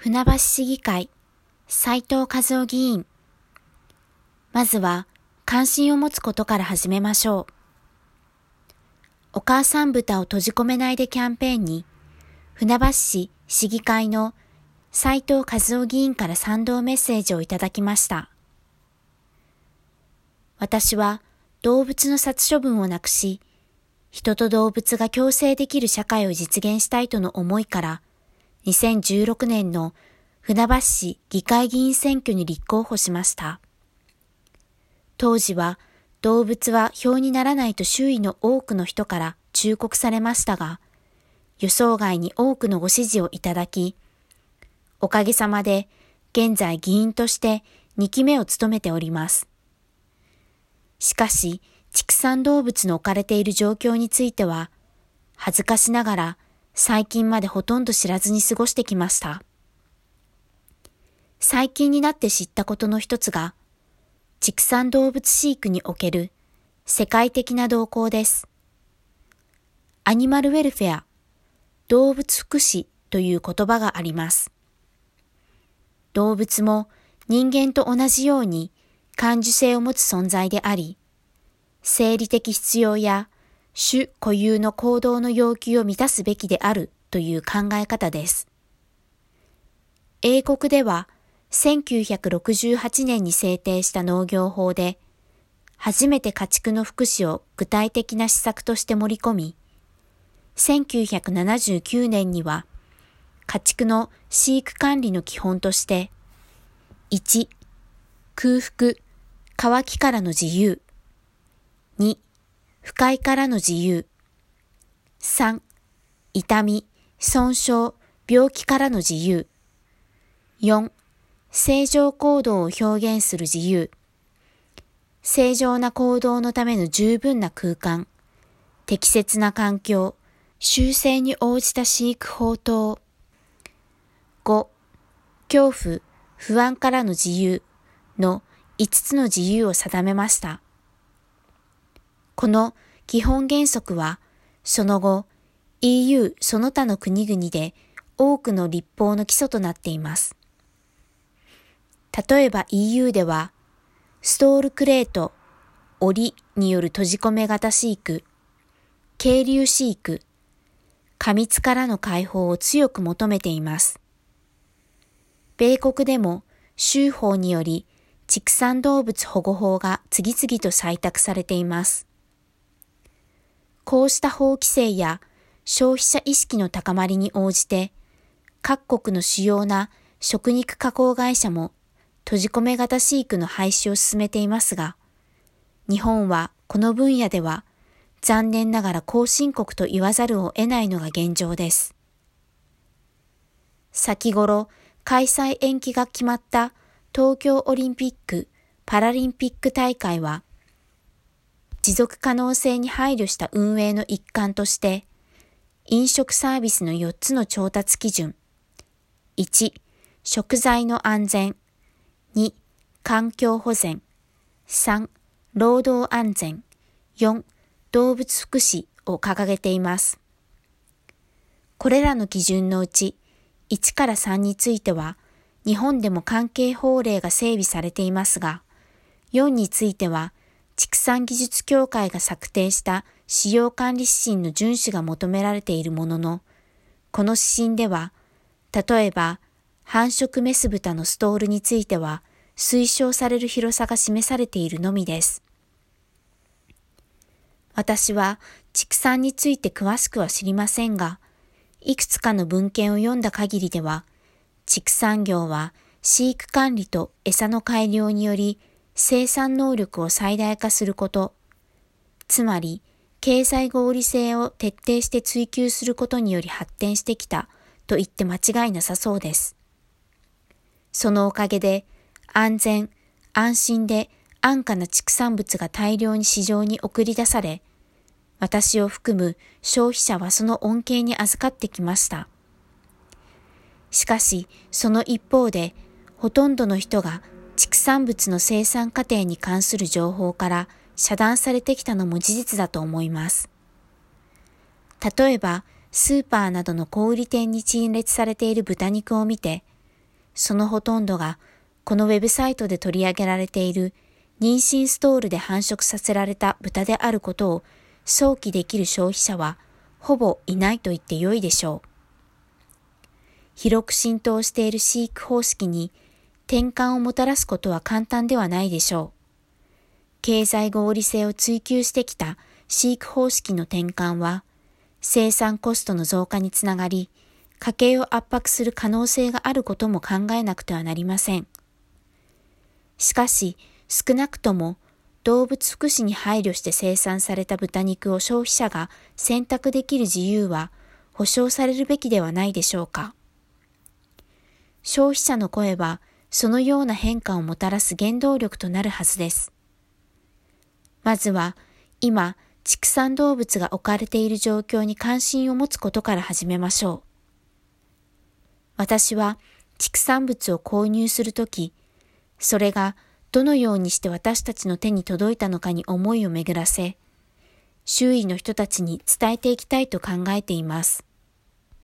船橋市議会、斉藤和夫議員。まずは、関心を持つことから始めましょう。お母さん豚を閉じ込めないでキャンペーンに、船橋市市議会の斉藤和夫議員から賛同メッセージをいただきました。私は動物の殺処分をなくし、人と動物が共生できる社会を実現したいとの思いから、2016年の船橋市議会議員選挙に立候補しました。当時は動物は票にならないと周囲の多くの人から忠告されましたが、予想外に多くのご支持をいただき、おかげさまで現在議員として2期目を務めております。しかし、畜産動物の置かれている状況については、恥ずかしながら最近までほとんど知らずに過ごしてきました。最近になって知ったことの一つが、畜産動物飼育における世界的な動向です。アニマルウェルフェア、動物福祉という言葉があります。動物も人間と同じように感受性を持つ存在であり、生理的必要や種固有の行動の要求を満たすべきであるという考え方です。英国では1968年に制定した農業法で、初めて家畜の福祉を具体的な施策として盛り込み、1979年には家畜の飼育管理の基本として、1、空腹、乾きからの自由。2、不快からの自由。3、痛み、損傷、病気からの自由。4、正常行動を表現する自由。正常な行動のための十分な空間。適切な環境。修正に応じた飼育法等。5、恐怖、不安からの自由の5つの自由を定めました。この基本原則は、その後、EU その他の国々で多くの立法の基礎となっています。例えば EU では、ストールクレート、檻による閉じ込め型飼育、渓流飼育、過密からの解放を強く求めています。米国でも州法により畜産動物保護法が次々と採択されています。こうした法規制や消費者意識の高まりに応じて、各国の主要な食肉加工会社も閉じ込め型飼育の廃止を進めていますが、日本はこの分野では残念ながら後進国と言わざるを得ないのが現状です。先頃開催延期が決まった東京オリンピック・パラリンピック大会は、持続可能性に配慮した運営の一環として、飲食サービスの4つの調達基準。1、食材の安全。2、環境保全。3、労働安全。4、動物福祉を掲げています。これらの基準のうち、1から3については、日本でも関係法令が整備されていますが、4については、畜産技術協会が策定した使用管理指針の遵守が求められているものの、この指針では、例えば、繁殖メス豚のストールについては、推奨される広さが示されているのみです。私は畜産について詳しくは知りませんが、いくつかの文献を読んだ限りでは、畜産業は飼育管理と餌の改良により生産能力を最大化すること、つまり経済合理性を徹底して追求することにより発展してきたと言って間違いなさそうです。そのおかげで安全、安心で安価な畜産物が大量に市場に送り出され、私を含む消費者はその恩恵に預かってきました。しかし、その一方で、ほとんどの人が畜産物の生産過程に関する情報から遮断されてきたのも事実だと思います。例えば、スーパーなどの小売店に陳列されている豚肉を見て、そのほとんどがこのウェブサイトで取り上げられている妊娠ストールで繁殖させられた豚であることを想起できる消費者はほぼいないと言ってよいでしょう。広く浸透している飼育方式に転換をもたらすことは簡単ではないでしょう。経済合理性を追求してきた飼育方式の転換は生産コストの増加につながり、家計を圧迫する可能性があることも考えなくてはなりません。しかし、少なくとも動物福祉に配慮して生産された豚肉を消費者が選択できる自由は保障されるべきではないでしょうか。消費者の声はそのような変化をもたらす原動力となるはずです。まずは今、畜産動物が置かれている状況に関心を持つことから始めましょう。私は畜産物を購入するとき、それがどのようにして私たちの手に届いたのかに思いを巡らせ、周囲の人たちに伝えていきたいと考えています。